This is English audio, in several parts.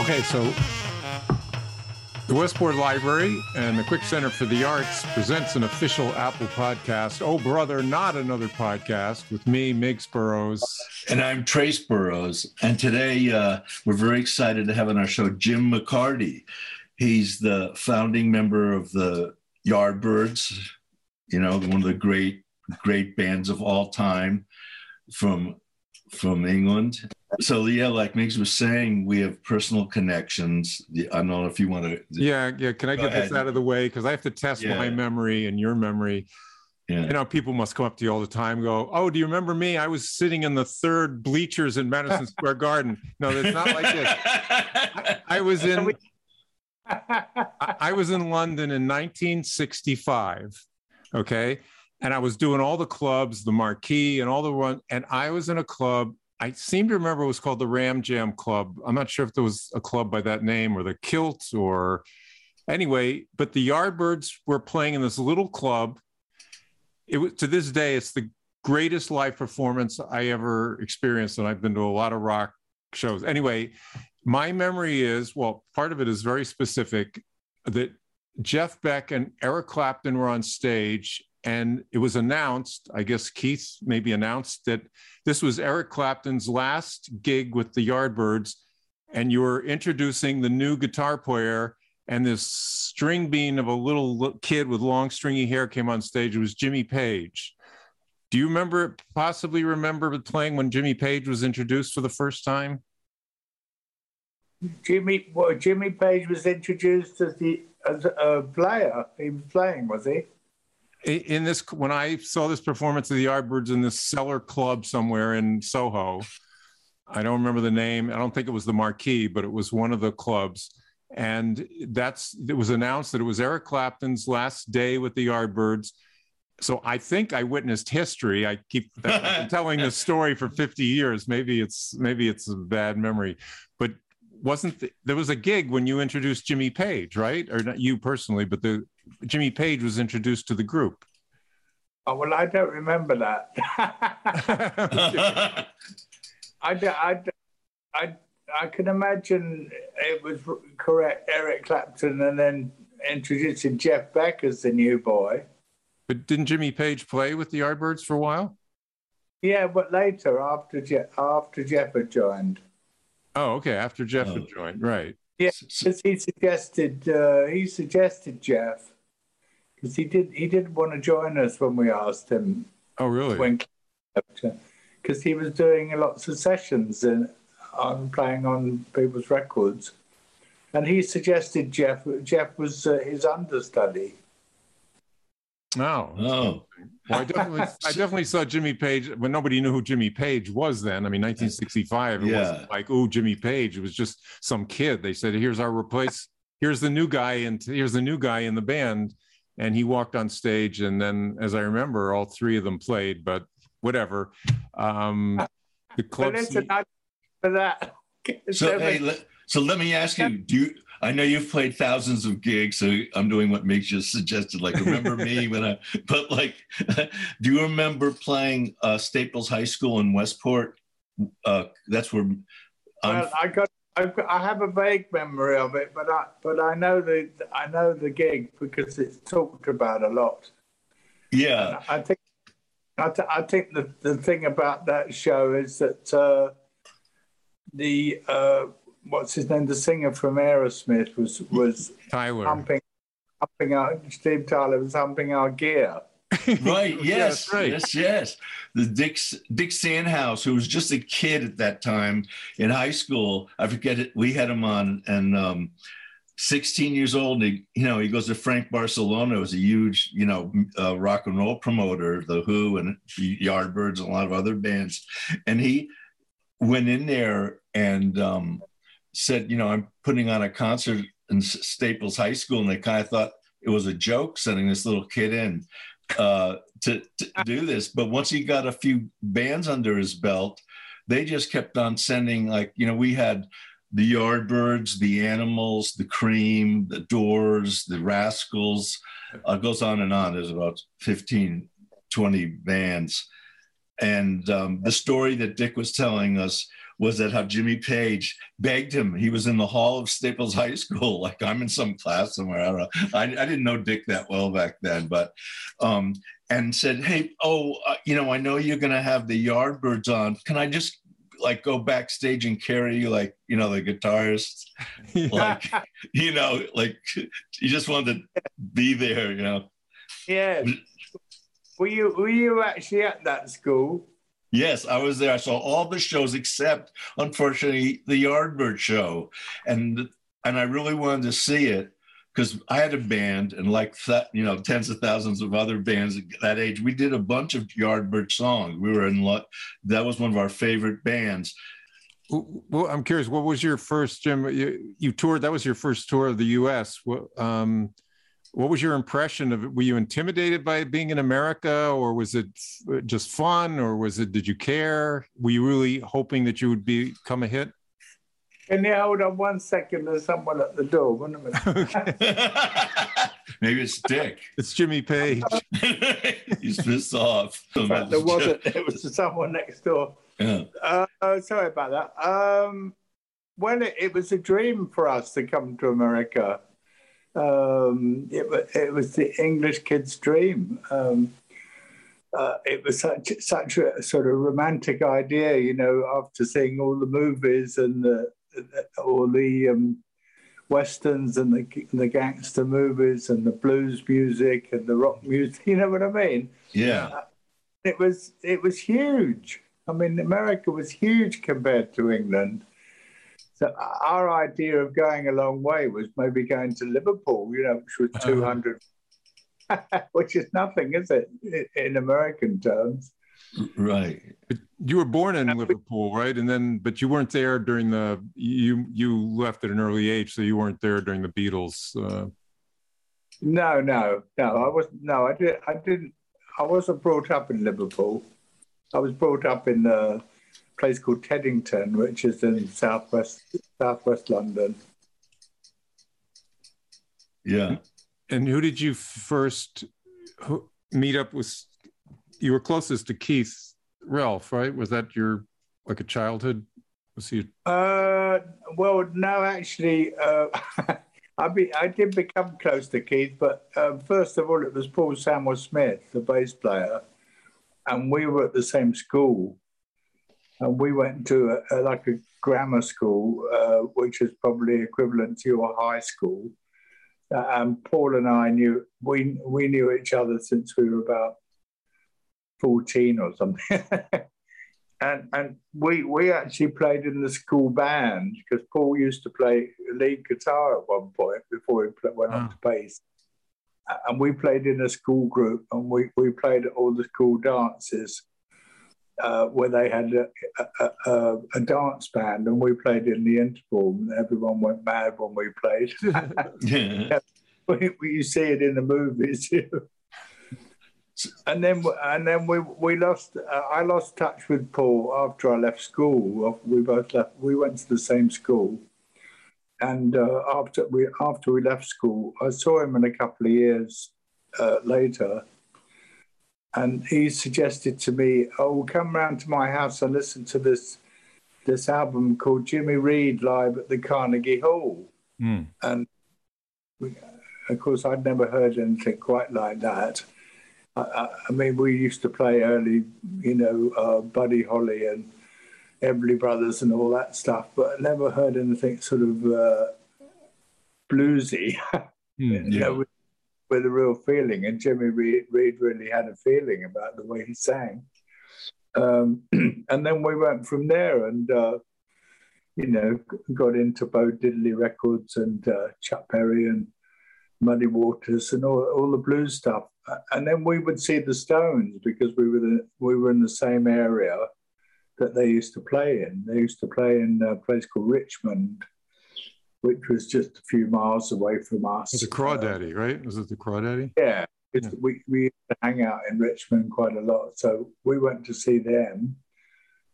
Okay, so the Westport Library and the Quick Center for the Arts presents an official Apple podcast. Oh, brother, not another podcast with me, Miggs Burroughs. And I'm Trace Burroughs. And today uh, we're very excited to have on our show Jim McCarty. He's the founding member of the Yardbirds, you know, one of the great, great bands of all time from from England. So yeah, like Miggs was saying, we have personal connections. I don't know if you want to. Yeah, yeah. Can I get ahead. this out of the way because I have to test yeah. my memory and your memory. Yeah. You know, people must come up to you all the time. Go, oh, do you remember me? I was sitting in the third bleachers in Madison Square Garden. No, it's not like this. I, I was in. I, I was in London in 1965. Okay, and I was doing all the clubs, the Marquee, and all the one. And I was in a club. I seem to remember it was called the Ram Jam Club. I'm not sure if there was a club by that name or the Kilt or anyway. But the Yardbirds were playing in this little club. It was to this day, it's the greatest live performance I ever experienced, and I've been to a lot of rock shows. Anyway, my memory is well, part of it is very specific that Jeff Beck and Eric Clapton were on stage and it was announced, I guess Keith maybe announced that this was Eric Clapton's last gig with the Yardbirds, and you were introducing the new guitar player. And this string bean of a little kid with long stringy hair came on stage. It was Jimmy Page. Do you remember, possibly remember playing when Jimmy Page was introduced for the first time? Jimmy, well, Jimmy Page was introduced as the as a player. He was playing, was he? In this when I saw this performance of the Yardbirds in this cellar club somewhere in Soho, I don't remember the name. I don't think it was the Marquee, but it was one of the clubs. And that's it was announced that it was Eric Clapton's last day with the Yardbirds. So I think I witnessed history. I keep telling this story for 50 years. Maybe it's maybe it's a bad memory, but wasn't the, there was a gig when you introduced Jimmy Page, right? Or not you personally, but the Jimmy Page was introduced to the group. Oh well, I don't remember that. I, I, I, I can imagine it was correct. Eric Clapton, and then introducing Jeff Beck as the new boy. But didn't Jimmy Page play with the Yardbirds for a while? Yeah, but later after Jeff after Jeff had joined. Oh, okay. After Jeff oh. had joined, right? Yeah, because he suggested uh, he suggested Jeff because he did he didn't want to join us when we asked him. Oh, really? When because he was doing lots of sessions and on playing on people's records, and he suggested Jeff. Jeff was uh, his understudy. Oh, oh. Well, I definitely, I definitely saw Jimmy Page when nobody knew who Jimmy Page was then. I mean, 1965. It yeah. wasn't like, oh, Jimmy Page. It was just some kid. They said, "Here's our replace. Here's the new guy, and here's the new guy in the band." And he walked on stage, and then, as I remember, all three of them played. But whatever. Um, the club. for that. So, hey, let, so let me ask you: Do you I know you've played thousands of gigs, so I'm doing what Miggs just suggested. Like, remember me when I, but like, do you remember playing uh, Staples High School in Westport? Uh, that's where. well, I got, I have a vague memory of it, but I, but I know the, I know the gig because it's talked about a lot. Yeah, and I think, I, th- I think the the thing about that show is that uh, the uh, what's his name? The singer from Aerosmith was was Tyler humping, humping our Steve Tyler was humping our gear. right. Yes. right. Yes. Yes. The Dick Dick Sandhaus, who was just a kid at that time in high school. I forget it. We had him on, and um, 16 years old. He, you know, he goes to Frank Barsalona, who was a huge, you know, uh, rock and roll promoter, The Who and Yardbirds and a lot of other bands, and he went in there and um, said, you know, I'm putting on a concert in Staples High School, and they kind of thought it was a joke sending this little kid in uh, to, to do this. But once he got a few bands under his belt, they just kept on sending, like, you know, we had the Yardbirds, the Animals, the Cream, the Doors, the Rascals. Uh, goes on and on. There's about 15, 20 bands. and um, the story that Dick was telling us was that how Jimmy Page begged him. He was in the hall of Staples High School, like I'm in some class somewhere. I don't know. I, I didn't know Dick that well back then, but um, and said, "Hey, oh, uh, you know, I know you're going to have the Yardbirds on. Can I just like go backstage and carry you, like you know, the guitarists, yeah. like you know, like you just wanted to be there, you know." Yeah. Were you were you actually at that school? Yes, I was there. I saw all the shows except, unfortunately, the Yardbird show, and and I really wanted to see it because I had a band and like that, you know, tens of thousands of other bands at that age. We did a bunch of Yardbird songs. We were in luck. That was one of our favorite bands. Well, I'm curious. What was your first, Jim? You, you toured. That was your first tour of the U.S. Um, what was your impression of it? Were you intimidated by being in America, or was it just fun, or was it? Did you care? Were you really hoping that you would become a hit? Can you hold on one second? There's someone at the door. One minute. Maybe it's Dick. It's Jimmy Page. He's pissed off. there wasn't. It was someone next door. Yeah. Uh, oh, sorry about that. Um, when it, it was a dream for us to come to America um, it, it, was the English kid's dream. Um, uh, it was such such a sort of romantic idea, you know, after seeing all the movies and the, all the um, westerns and the the gangster movies and the blues music and the rock music. You know what I mean? Yeah. Uh, it was it was huge. I mean, America was huge compared to England. So our idea of going a long way was maybe going to Liverpool, you know, which was uh-huh. 200, which is nothing, is it, in American terms? Right. But you were born in Liverpool, right? And then, but you weren't there during the. You you left at an early age, so you weren't there during the Beatles. Uh... No, no, no. I was no. I did. I didn't. I wasn't brought up in Liverpool. I was brought up in the place called Teddington, which is in southwest southwest London. Yeah. And who did you first meet up with? You were closest to Keith Relf, right? Was that your like a childhood? Was he? Uh, well, no, actually, uh, I be I did become close to Keith, but uh, first of all, it was Paul Samwell-Smith, the bass player, and we were at the same school and we went to a, a, like a grammar school, uh, which is probably equivalent to your high school. Uh, and Paul and I knew we we knew each other since we were about fourteen or something. and and we we actually played in the school band because Paul used to play lead guitar at one point before he went on to bass. And we played in a school group, and we, we played at all the school dances uh, where they had a, a, a, a, dance band and we played in the interval and everyone went mad when we played. yeah. we, you see it in the movies. and then and then we we lost. Uh, I lost touch with Paul after I left school. We both left. We went to the same school, and uh, after we after we left school, I saw him in a couple of years uh, later and he suggested to me, "Oh, come round to my house and listen to this this album called Jimmy Reed live at the Carnegie Hall." Mm. And we, of course, I'd never heard anything quite like that. I, I mean, we used to play early, you know, uh, Buddy Holly and Everly Brothers and all that stuff, but I never heard anything sort of uh, bluesy. Mm, yeah. know, with a real feeling, and Jimmy Reed, Reed really had a feeling about the way he sang. Um, and then we went from there, and uh, you know, got into Bo Diddley Records and uh, Chuck Berry and Muddy Waters and all, all the blues stuff. And then we would see the Stones because we were the, we were in the same area that they used to play in. They used to play in a place called Richmond which was just a few miles away from us. It's a Crawdaddy, uh, right? Was it the Crawdaddy? Yeah, yeah. we we hang out in Richmond quite a lot, so we went to see them,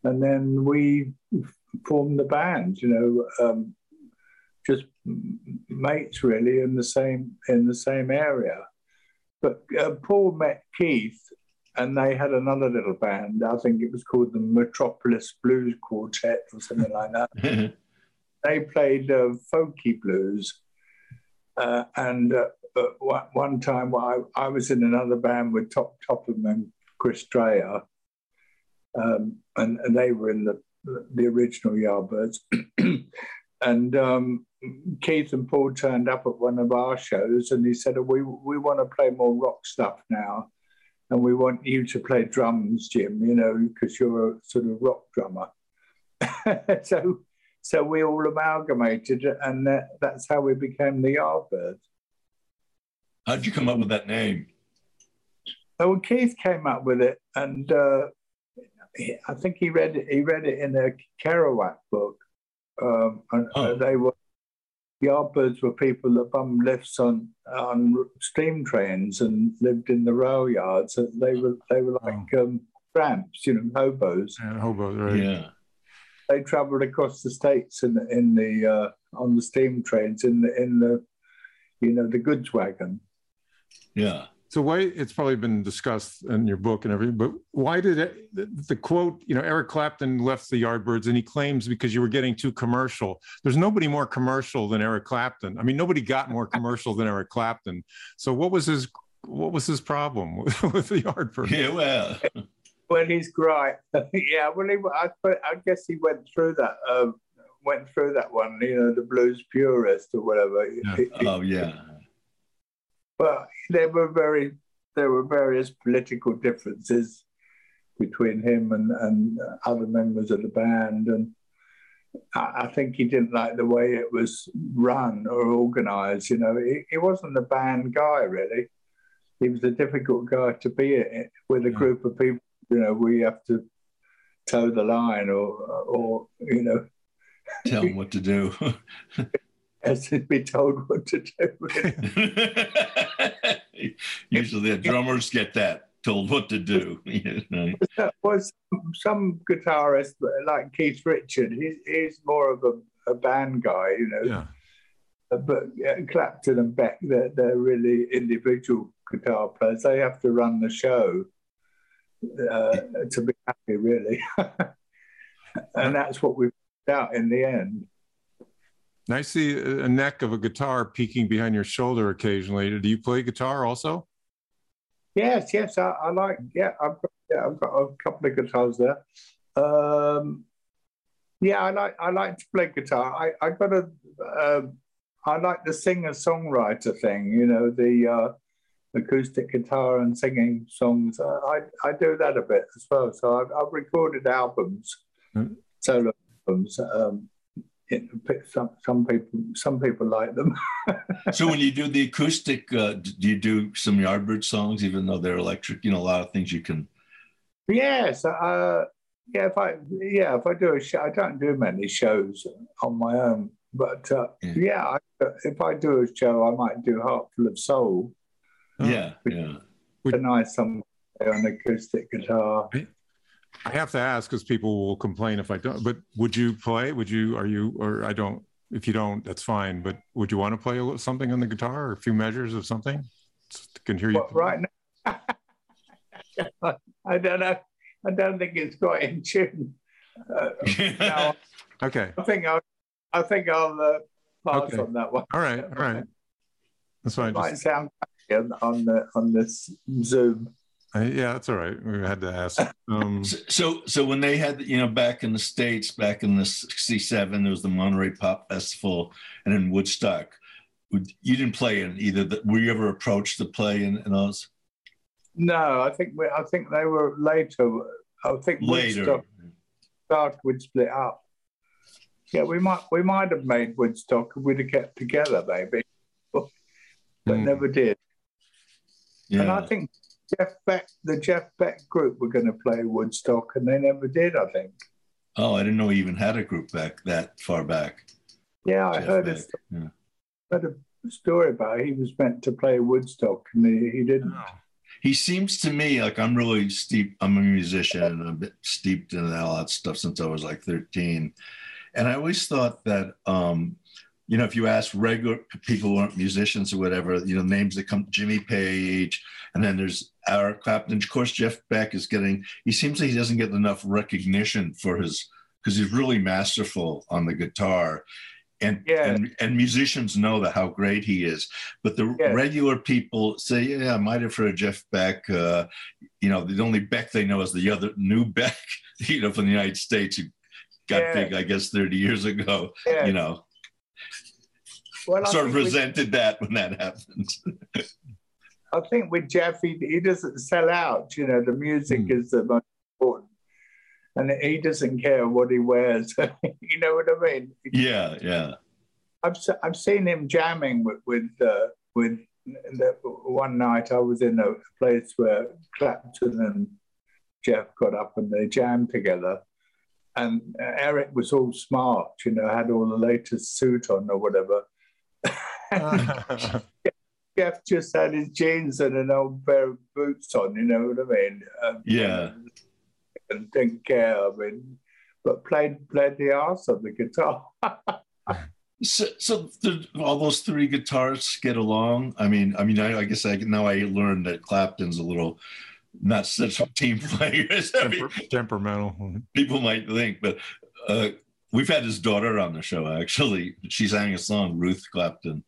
and then we formed the band. You know, um, just mates really in the same in the same area. But uh, Paul met Keith and they had another little band. I think it was called the Metropolis Blues Quartet or something like that. they played uh, folky blues, uh, and uh, one time I, I, was in another band with Top Topham and Chris Dreja, um, and, and, they were in the the original Yardbirds. and um, Keith and Paul turned up at one of our shows, and he said, "We we want to play more rock stuff now." and we want you to play drums, Jim, you know, because you're a sort of rock drummer. so, so we all amalgamated, and that, that's how we became the Yardbirds. How'd you come up with that name? Oh, Keith came up with it, and uh, I think he read it. He read it in a Kerouac book, um, and oh. they were Yardbirds were people that bummed lifts on on steam trains and lived in the rail yards. They were they were like oh. um, tramps, you know, hobos. Yeah, hobos, right? Yeah. They travelled across the states in the, in the uh, on the steam trains in the in the you know the goods wagon. Yeah. So why it's probably been discussed in your book and everything, but why did it, the, the, quote? You know, Eric Clapton left the Yardbirds, and he claims because you were getting too commercial. There's nobody more commercial than Eric Clapton. I mean, nobody got more commercial than Eric Clapton. So what was his what was his problem with, with the Yardbirds? Yeah, well, well, he's great. yeah, well, he, I, I guess he went through that. Uh, went through that one. You know, the blues purist or whatever. Yeah. oh yeah but there were very there were various political differences between him and, and other members of the band and I, I think he didn't like the way it was run or organized you know he, he wasn't a band guy really he was a difficult guy to be with a group of people you know we have to toe the line or or you know tell them what to do as to be told what to do. Usually the drummers get that told what to do. You know? Was some guitarist like Keith Richard? He's, he's more of a, a band guy, you know. Yeah. Uh, but yeah, Clapton and Beck, they're, they're really individual guitar players. They have to run the show uh, to be happy, really. and that's what we found out in the end. I see a neck of a guitar peeking behind your shoulder occasionally. Do you play guitar also? Yes, yes, I, I like. Yeah, I've got, yeah, I've got a couple of guitars there. Um, yeah, I like. I like to play guitar. I I got a. Uh, I like the singer songwriter thing. You know, the uh, acoustic guitar and singing songs. Uh, I I do that a bit as well. So I've, I've recorded albums, mm. solo albums. Um, some some people some people like them. so when you do the acoustic, uh, do you do some Yardbird songs, even though they're electric? You know, a lot of things you can. Yes, uh, yeah. If I yeah, if I do a show, I don't do many shows on my own, but uh, yeah, yeah I, if I do a show, I might do Heart Full of Soul. Yeah, yeah. A nice song on acoustic guitar. I have to ask because people will complain if I don't. But would you play? Would you? Are you? Or I don't. If you don't, that's fine. But would you want to play something on the guitar or a few measures of something? can hear you. Well, right now, I don't know. I don't think it's quite in tune. Uh, no, okay. I think I'll. I think I'll uh, pass okay. on that one. All right. All right. That's fine. It might Just... sound on the on this Zoom. Uh, yeah, that's all right. We had to ask. Um, so, so when they had, you know, back in the states, back in the '67, there was the Monterey Pop Festival, and in Woodstock, you didn't play in either. The, were you ever approached to play in, in those? No, I think we, I think they were later. I think later. Woodstock, Woodstock would split up. Yeah, we might we might have made Woodstock. We'd have kept together, maybe, but mm. never did. Yeah. And I think Jeff Beck, the Jeff Beck group were going to play Woodstock, and they never did. I think. Oh, I didn't know he even had a group back that far back. Yeah, I heard a, yeah. heard a story about it. he was meant to play Woodstock, and he, he didn't. Oh. He seems to me like I'm really steep. I'm a musician and a bit steeped in all that stuff since I was like 13, and I always thought that um, you know, if you ask regular people who aren't musicians or whatever, you know, names that come Jimmy Page, and then there's Eric Clapton. Of course, Jeff Beck is getting, he seems like he doesn't get enough recognition for his, because he's really masterful on the guitar. And, yeah. and and musicians know that how great he is, but the yeah. regular people say, "Yeah, I might have heard of Jeff Beck." Uh, you know, the only Beck they know is the other new Beck, you know, from the United States, who got yeah. big, I guess, thirty years ago. You know, well, sort of resented that when that happens. I think with Jeff, he, he doesn't sell out. You know, the music mm. is the most important, and he doesn't care what he wears. you know what I mean? Yeah, yeah. I've I've seen him jamming with with uh, with the, one night. I was in a place where Clapton and Jeff got up and they jammed together. And Eric was all smart, you know, had all the latest suit on or whatever. Jeff just had his jeans and an old pair of boots on, you know what I mean? Um, yeah. And didn't care, I mean, but played played the ass on the guitar. so, so the, all those three guitarists get along. I mean, I mean, I, I guess I now I learned that Clapton's a little not such a team player as Temper, temperamental. People might think, but uh, we've had his daughter on the show actually. She sang a song, Ruth Clapton,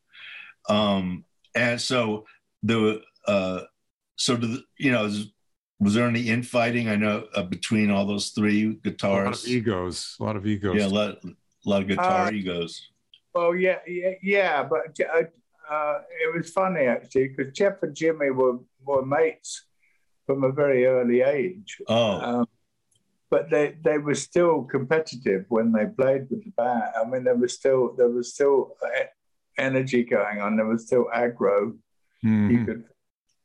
um, and so the uh, so the, you know was there any infighting? I know uh, between all those three guitars. A lot of egos. A lot of egos. Yeah, a lot, a lot of guitar uh, egos. Well, yeah, yeah, yeah but uh, uh it was funny actually because Jeff and Jimmy were were mates from a very early age. Oh. Um, but they, they were still competitive when they played with the band. I mean, there was still there was still energy going on. There was still aggro. Mm-hmm. You could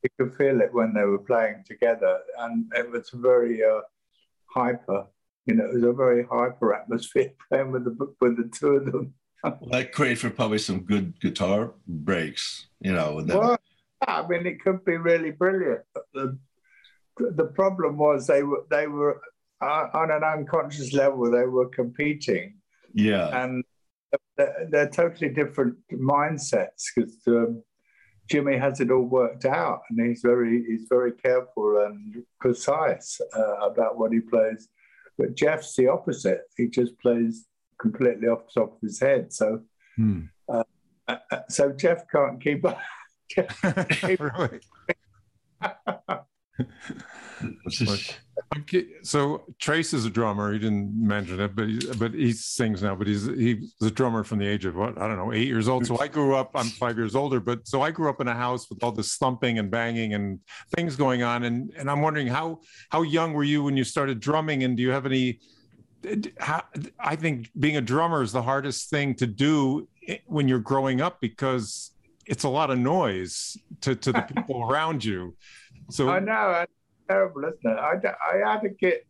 you could feel it when they were playing together, and it was very uh, hyper. You know, it was a very hyper atmosphere playing with the with the two of them. well, that created for probably some good guitar breaks. You know, well, I mean, it could be really brilliant. The the problem was they were they were uh, on an unconscious level they were competing. Yeah, and they're, they're totally different mindsets because um, Jimmy has it all worked out, and he's very he's very careful and precise uh, about what he plays. But Jeff's the opposite. He just plays completely off the top of his head. So, hmm. uh, uh so Jeff can't keep up. really? so Trace is a drummer. He didn't mention it, but he, but he sings now. But he's he's a drummer from the age of what I don't know, eight years old. So I grew up. I'm five years older, but so I grew up in a house with all this thumping and banging and things going on. And and I'm wondering how how young were you when you started drumming? And do you have any? How, I think being a drummer is the hardest thing to do eh, when you're growing up because it's a lot of noise to to the people around you. So I know terrible, isn't it? I, I had a kit.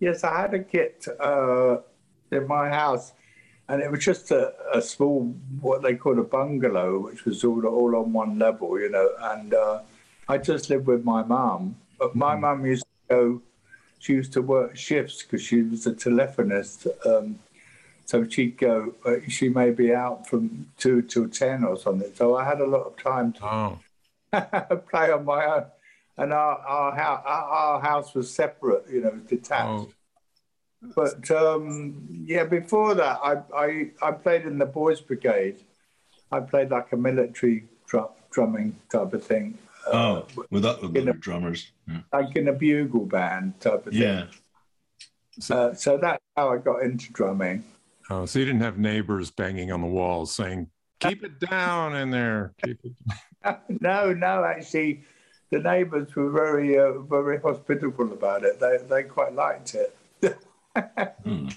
Yes, I had a kit uh, in my house, and it was just a, a, small, what they call a bungalow, which was all all on one level, you know. And uh, I just lived with my mum. But my mm. mum used to go. She used to work shifts because she was a telephonist. Um, so she'd go. Uh, she may be out from two till ten or something. So I had a lot of time to oh. play on my own and our our, house, our house was separate, you know, detached. Oh. But um, yeah, before that, I, I I played in the boys' brigade. I played like a military drum, drumming type of thing. Uh, oh, uh, with other drummers, yeah. like in a bugle band type of yeah. thing. So, uh, so that's how I got into drumming. Oh, so you didn't have neighbors banging on the walls saying, "Keep it down in there." Keep it. no, no, actually, the neighbours were very, uh, very hospitable about it. They, they quite liked it. hmm.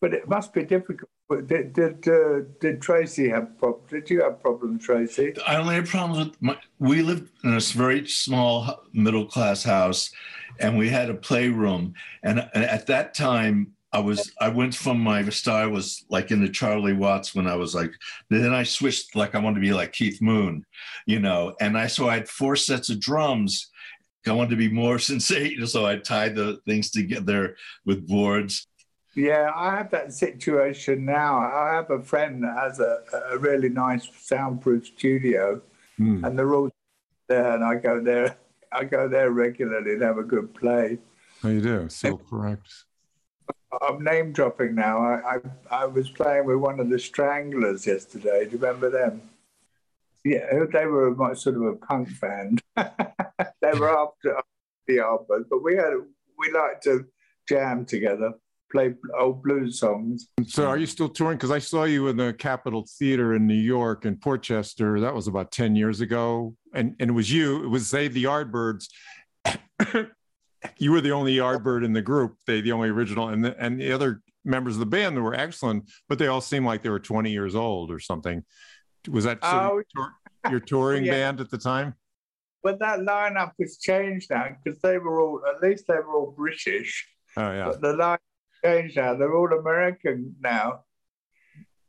But it must be difficult. Did did, uh, did Tracy have problems? Did you have problems, Tracy? I only had problems with my. We lived in a very small middle class house, and we had a playroom. And at that time, I was I went from my style was like in the Charlie Watts when I was like then I switched like I wanted to be like Keith Moon, you know, and I so I had four sets of drums. I wanted to be more sensational, so I tied the things together with boards. Yeah, I have that situation now. I have a friend that has a, a really nice soundproof studio, mm. and they're all there, and I go there. I go there regularly and have a good play. Oh, you do? So correct. I'm name dropping now. I, I, I was playing with one of the Stranglers yesterday. Do you remember them? Yeah, they were a, sort of a punk band. they were after the Yardbirds, but we had we liked to jam together, play old blues songs. So, are you still touring? Because I saw you in the Capitol Theater in New York in Port Chester. That was about ten years ago, and and it was you. It was they, the Yardbirds. You were the only Yardbird in the group. They the only original, and the, and the other members of the band were excellent, but they all seemed like they were twenty years old or something. Was that oh, your touring yeah. band at the time? But that lineup has changed now because they were all, at least they were all British. Oh, yeah. But the line changed now. They're all American now.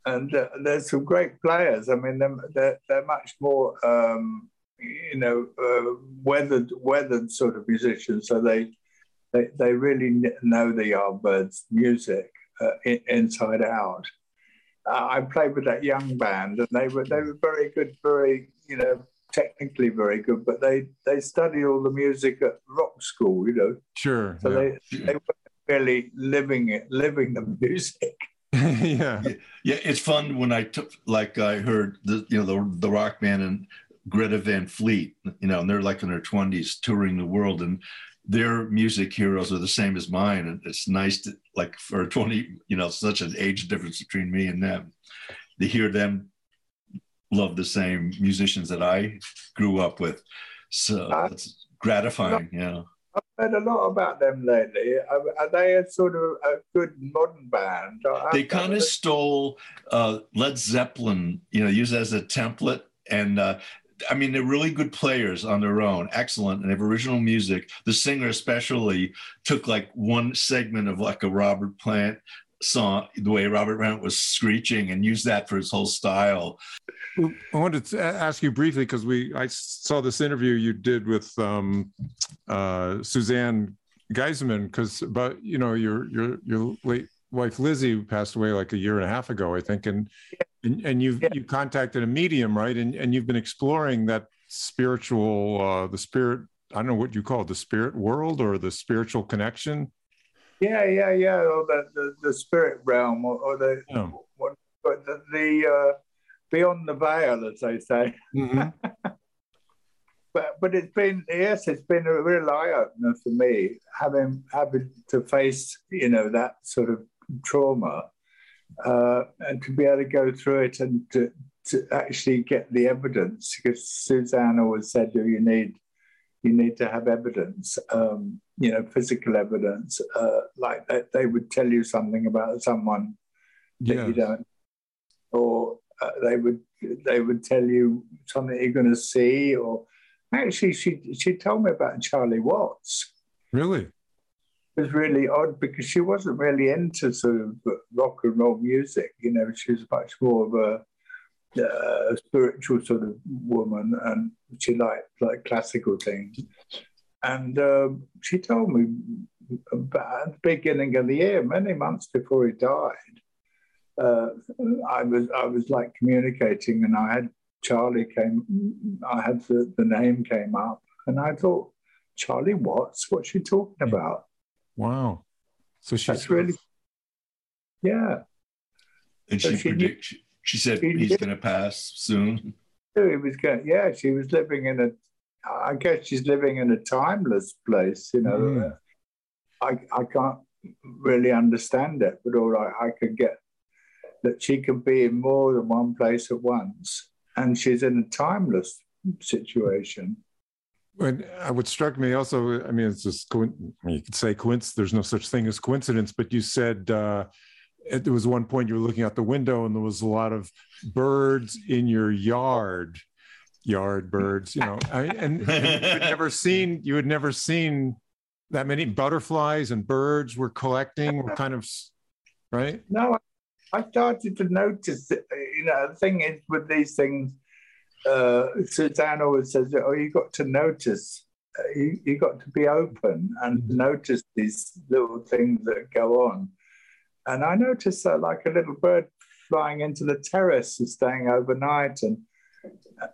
And uh, there's some great players. I mean, they're, they're, they're much more, um, you know, uh, weathered, weathered sort of musicians. So they, they, they really know the Yardbirds music uh, inside out uh, I played with that young band, and they were they were very good, very you know technically very good, but they they study all the music at rock school, you know. Sure. So yeah. they they were really living it, living the music. yeah. yeah, It's fun when I took like I heard the you know the the rock band and Greta Van Fleet, you know, and they're like in their twenties touring the world, and their music heroes are the same as mine and it's nice to like for 20 you know such an age difference between me and them to hear them love the same musicians that i grew up with so uh, it's gratifying you know I've heard a lot about them lately. Are they a sort of a good modern band? They kind of stole uh, Led Zeppelin, you know, use as a template, and uh, I mean, they're really good players on their own, excellent, and have original music. The singer, especially, took like one segment of like a Robert Plant song, the way Robert Plant was screeching, and used that for his whole style. I wanted to ask you briefly because we I saw this interview you did with um, uh, Suzanne Geiserman because about you know your your your late wife Lizzie passed away like a year and a half ago, I think, and and, and you've yeah. you contacted a medium, right? And and you've been exploring that spiritual, uh, the spirit. I don't know what you call it, the spirit world or the spiritual connection. Yeah, yeah, yeah, or the the, the spirit realm, or, or the yeah. what, the, the uh, beyond the veil, as they say. Mm-hmm. but but it's been yes, it's been a real eye opener for me having having to face you know that sort of trauma uh, and to be able to go through it and to, to actually get the evidence because Suzanne always said oh, you need you need to have evidence um, you know physical evidence uh, like that they would tell you something about someone that yes. you don't or uh, they would they would tell you something you're going to see or actually she she told me about Charlie Watts really was really odd because she wasn't really into sort of rock and roll music. You know, she was much more of a, uh, spiritual sort of woman, and she liked like classical things. And um, she told me about the beginning of the year, many months before he died. Uh, I was I was like communicating, and I had Charlie came. I had the, the name came up, and I thought, Charlie Watts, what's she talking about? Wow. So she's That's really, yeah. And so she, she predict, she, she said she he's going to pass soon. Was yeah, she was living in a, I guess she's living in a timeless place, you know. Mm. I, I can't really understand it, but all I, I could get that she can be in more than one place at once. And she's in a timeless situation. And what struck me also, I mean, it's just I mean, you could say coincidence. There's no such thing as coincidence, but you said uh, there was one point you were looking out the window and there was a lot of birds in your yard, yard birds, you know, I, and, and you had never seen you had never seen that many butterflies and birds were collecting, were kind of right. No, I started to notice. You know, the thing is with these things uh, Suzanne always says, "Oh, you got to notice. Uh, you, you got to be open and mm-hmm. notice these little things that go on." and I noticed uh, like a little bird flying into the terrace and staying overnight. And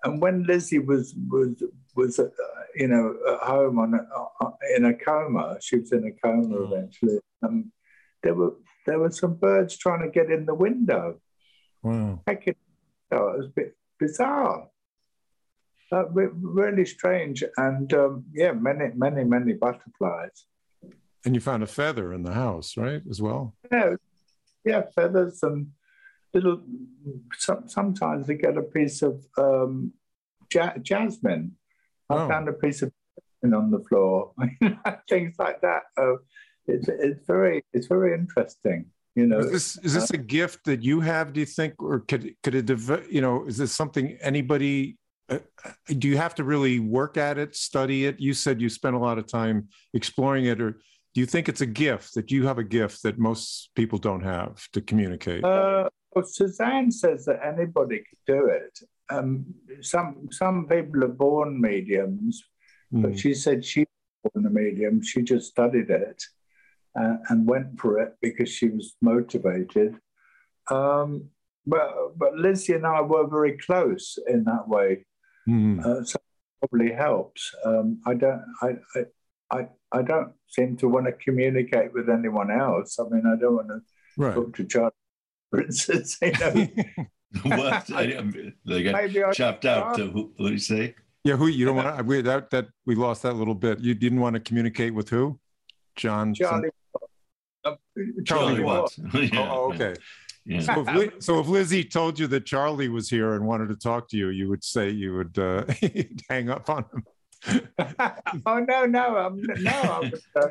and when Lizzie was was was uh, you know at home on a, uh, in a coma, she was in a coma mm. eventually. Um, there were there were some birds trying to get in the window. Wow. Heck, it, oh, it was a bit bizarre. Uh, really strange, and um, yeah, many, many, many butterflies. And you found a feather in the house, right, as well? Yeah, yeah, feathers and little. Some, sometimes they get a piece of um, ja- jasmine. I oh. found a piece of jasmine on the floor. Things like that. Uh, it's it's very it's very interesting. You know, is this is this uh, a gift that you have? Do you think, or could could it? You know, is this something anybody? Uh, do you have to really work at it, study it? You said you spent a lot of time exploring it, or do you think it's a gift that you have a gift that most people don't have to communicate? Uh, well, Suzanne says that anybody can do it. Um, some some people are born mediums, mm. but hmm. she said she was born a medium. She just studied it uh, and went for it because she was motivated. Um, but but Lizzie and I were very close in that way, mm. uh, so probably helps. Um, I don't I, I I don't seem to want to communicate with anyone else. I mean, I don't want to right. talk to Charlie, for instance. You know. what I, they got chopped out. To, what do you say? Yeah, who you don't want to? We that that we lost that little bit. You didn't want to communicate with who? John. Charlie Charlie Watts. yeah. Oh, okay. Yeah. So, if, so if Lizzie told you that Charlie was here and wanted to talk to you, you would say you would uh, hang up on him. oh no, no, um, no, I would, uh,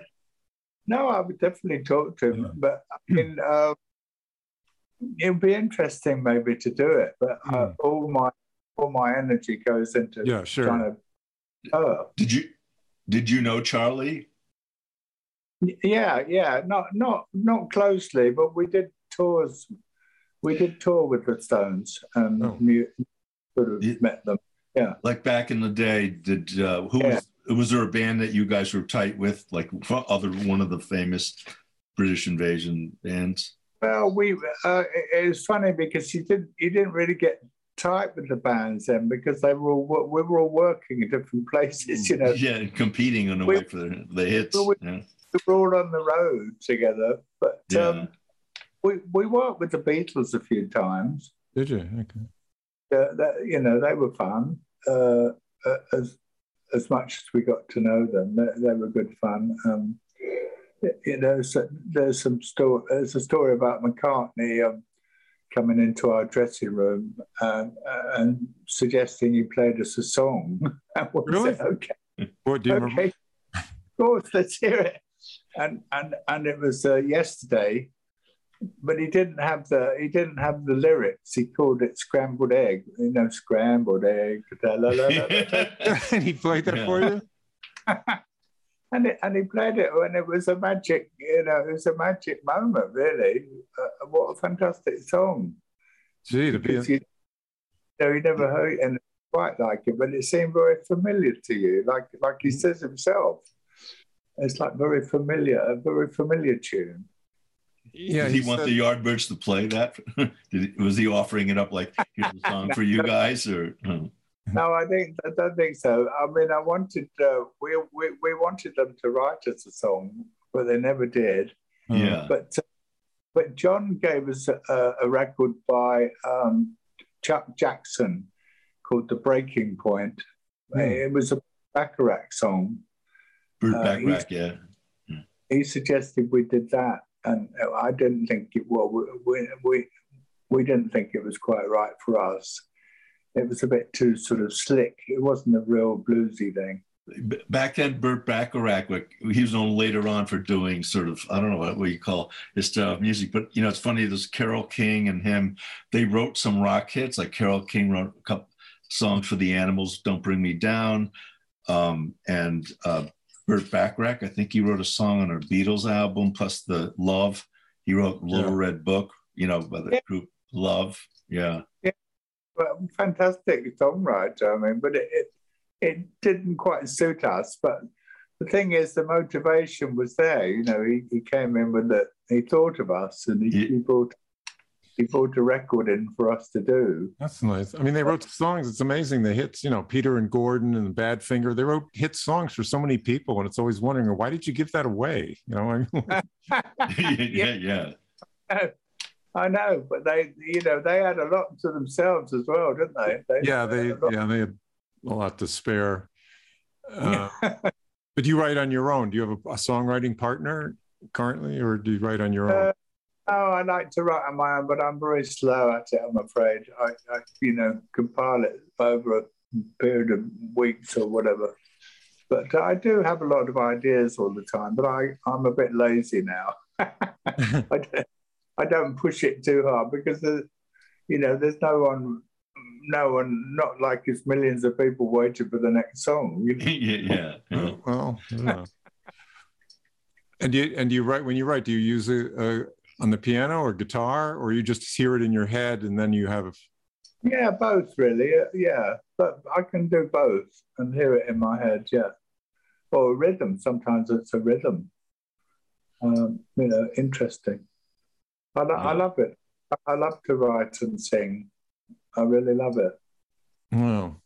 no, I would definitely talk to him. But I mean, uh, it would be interesting maybe to do it. But mm. all my all my energy goes into yeah, sure. trying to. Did you did you know Charlie? Yeah, yeah, not not not closely, but we did tours. We did tour with the Stones and oh. sort of yeah. met them. Yeah, like back in the day. Did uh, who yeah. was was there a band that you guys were tight with, like other one of the famous British Invasion bands? Well, we uh, it, was funny because you didn't you didn't really get tight with the bands then because they were all we were all working in different places, you know. Yeah, competing on the we, way for the, the hits. We, yeah we were all on the road together. But yeah. um, we we worked with the Beatles a few times. Did you? Okay. Uh, that, you know, they were fun. Uh, uh, as as much as we got to know them, they, they were good fun. Um, you know, so there's some story. There's a story about McCartney um, coming into our dressing room and, and suggesting he played us a song. really? said, okay. What do you okay. remember? Of course, let's hear it and and and it was uh, yesterday, but he didn't have the he didn't have the lyrics. He called it scrambled egg, you know, scrambled egg. and he played that yeah. for you. and it, and he played it when it was a magic, you know, it was a magic moment, really. Uh, what a fantastic song! Gee, to be. A... You, know, he never heard and quite like it, but it seemed very familiar to you, like like he says himself. It's like very familiar, a very familiar tune. Yeah, Did he, he want said, the Yardbirds to play that? Did, was he offering it up like here's a song for you guys, or? No, I think I don't think so. I mean, I wanted uh, we, we we wanted them to write us a song, but they never did. Yeah. But uh, but John gave us a, a record by um, Chuck Jackson called "The Breaking Point." Mm. It was a Bacharach song, Burt uh, Bacharach, yeah. He suggested we did that, and I didn't think it. Well, we, we we didn't think it was quite right for us. It was a bit too sort of slick. It wasn't a real bluesy thing. Back then, Burt Bacharach, he was known later on for doing sort of I don't know what, you call his style of music, but you know it's funny. There's Carole King and him. They wrote some rock hits. Like Carole King wrote a couple songs for the Animals, "Don't Bring Me Down," um, and uh, Burt Bacharach. I think he wrote a song on our Beatles album, plus the Love. He wrote Little yeah. Red Book, you know, by the yeah. group Love. Yeah. Yeah. Well, fantastic songwriter. I mean, but it, it, it didn't quite suit us. But the thing is, the motivation was there. You know, he, he came in with it. He thought of us, and he, yeah. he brought he brought a record in for us to do. That's nice. I mean, they wrote songs. It's amazing. The hits, you know, Peter and Gordon and the Badfinger. They wrote hit songs for so many people, and it's always wondering why did you give that away? You know, yeah, yeah. I know, but they, you know, they had a lot to themselves as well, didn't they? they yeah, they, yeah, they had a lot to spare. Uh, but you write on your own. Do you have a, a, songwriting partner currently, or do you write on your own? Uh, oh, I like to write on my own, but I'm very slow at it. I'm afraid. I, I, you know, compile it over a period of weeks or whatever. But I do have a lot of ideas all the time. But I, I'm a bit lazy now. I, don't, I don't push it too hard because, you know, there's no one no one, not like it's millions of people waiting for the next song. You know? yeah, yeah. Well, yeah. and you and you write when you write? Do you use a, uh, on the piano or guitar, or you just hear it in your head and then you have? Yeah, both really. Uh, yeah, but I can do both and hear it in my head. Yeah, or a rhythm. Sometimes it's a rhythm. Um, you know, interesting. I, yeah. I love it. I love to write and sing. I really love it. Wow.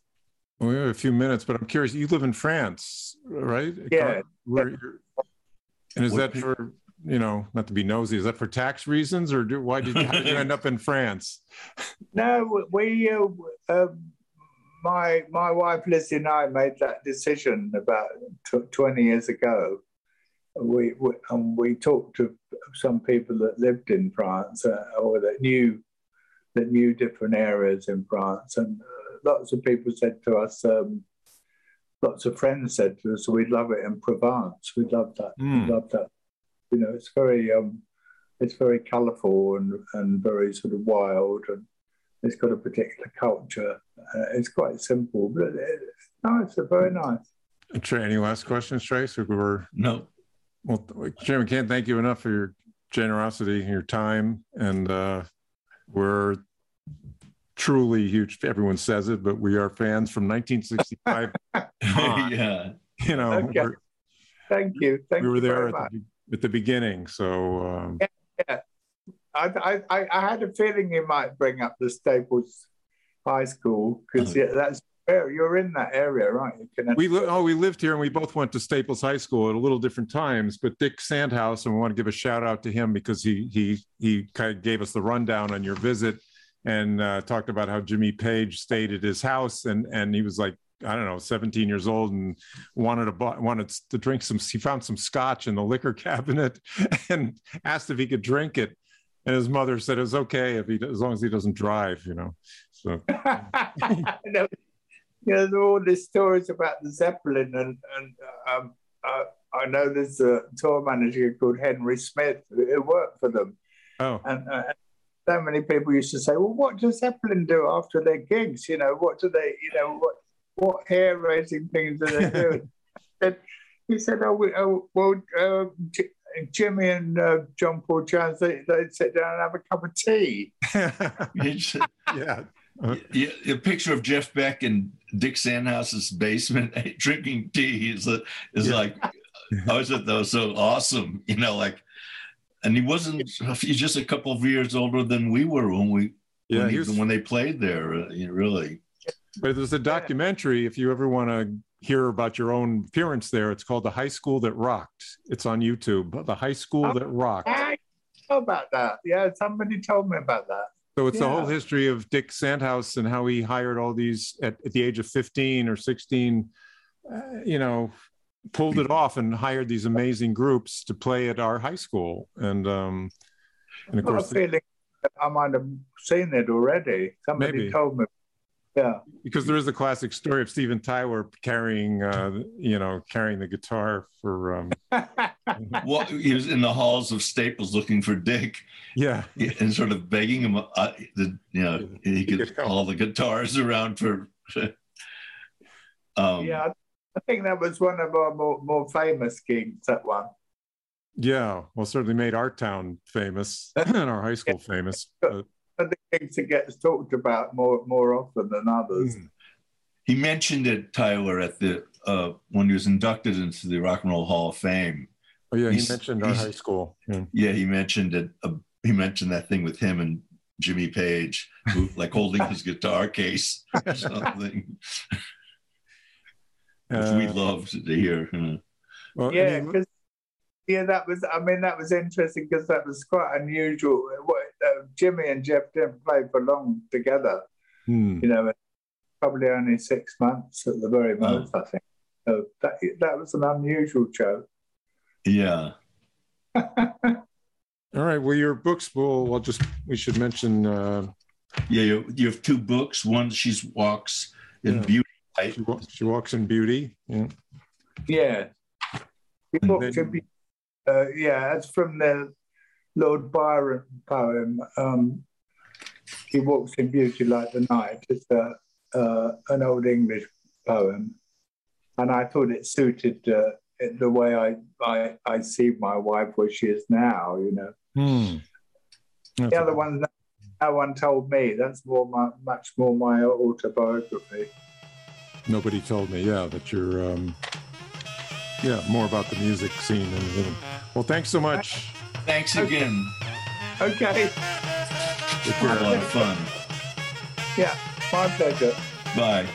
Well, we have a few minutes, but I'm curious. You live in France, right? Yeah. Where, and is that for you know not to be nosy? Is that for tax reasons, or do, why did you, did you end up in France? No, we. Uh, uh, my my wife Lizzie and I made that decision about t- 20 years ago. We, we and we talked to some people that lived in France uh, or that knew that knew different areas in France. And uh, lots of people said to us, um, lots of friends said to us, we'd love it in Provence. We'd love that. Mm. We'd love that. You know, it's very, um, it's very colourful and, and very sort of wild, and it's got a particular culture. Uh, it's quite simple, but it, no, it's very nice. Trey, any last questions, Trace? We were no. Well, Jim, I can't thank you enough for your generosity and your time, and uh, we're truly huge. Everyone says it, but we are fans from 1965. yeah. You know, okay. thank you. Thank you we were there at the, at the, beginning. So, um, yeah, yeah. I, I, I had a feeling you might bring up the Staples High School because uh-huh. yeah, that's where you're in that area, right? We li- oh, we lived here and we both went to Staples High School at a little different times. But Dick Sandhaus, and we want to give a shout out to him because he he he kind of gave us the rundown on your visit and uh, talked about how Jimmy Page stayed at his house and and he was like I don't know 17 years old and wanted to wanted to drink some he found some scotch in the liquor cabinet and asked if he could drink it and his mother said it's okay if he as long as he doesn't drive you know so no, you know all these stories about the Zeppelin and and um, uh, I know there's a tour manager called Henry Smith who worked for them oh and uh, so many people used to say, "Well, what does Zeppelin do after their gigs? You know, what do they? You know, what what hair raising things do they do?" and he said, "Oh, we, oh well, uh, Jimmy and uh, John Paul Jones, they, they'd sit down and have a cup of tea." yeah. Yeah, a picture of Jeff Beck in Dick Sandhaus's basement drinking tea is is yeah. like I was at those so awesome, you know, like and he wasn't he's just a couple of years older than we were when we yeah, when, he, when they played there uh, really but there's a documentary if you ever want to hear about your own appearance there it's called the high school that rocked it's on youtube the high school that rocked I know about that yeah somebody told me about that so it's yeah. the whole history of dick sandhaus and how he hired all these at, at the age of 15 or 16 uh, you know pulled it off and hired these amazing groups to play at our high school. And um, and of course, I might have seen it already. Somebody maybe. told me. Yeah, because there is a classic story of Steven Tyler carrying, uh, you know, carrying the guitar for. Um... well, he was in the halls of Staples looking for Dick. Yeah, and sort of begging him, uh, the, you know, he could all the guitars around for. um, yeah, I think that was one of our more, more famous gigs, that one. Yeah, well, certainly made our town famous and our high school famous. But... The gigs that gets talked about more more often than others. Mm. he mentioned it, Tyler, at the uh, when he was inducted into the Rock and Roll Hall of Fame. Oh yeah, he mentioned our high school. Yeah, yeah he mentioned it. Uh, he mentioned that thing with him and Jimmy Page, who, like holding his guitar case or something. uh, we loved to hear. Well, yeah, because yeah, that was. I mean, that was interesting because that was quite unusual. Jimmy and Jeff didn't play for long together. Hmm. You know, probably only six months at the very most. Oh. I think. So that that was an unusual show. Yeah. All right. Well, your books will. Well, just we should mention. Uh, yeah, you, you have two books. One, she walks in yeah. beauty. Right? She, she, walks in beauty. Yeah. Yeah. She walks in beauty uh, yeah, that's from the Lord Byron poem. Um, he walks in beauty like the night. It's a, uh, an old English poem, and I thought it suited uh, the way I, I, I see my wife where she is now. You know, hmm. the other one, no one told me. That's more my, much more my autobiography. Nobody told me. Yeah, that you're. Um yeah, more about the music scene and. Well, thanks so much. Thanks again. Okay. Take care. A lot of fun. Yeah, my pleasure. Bye.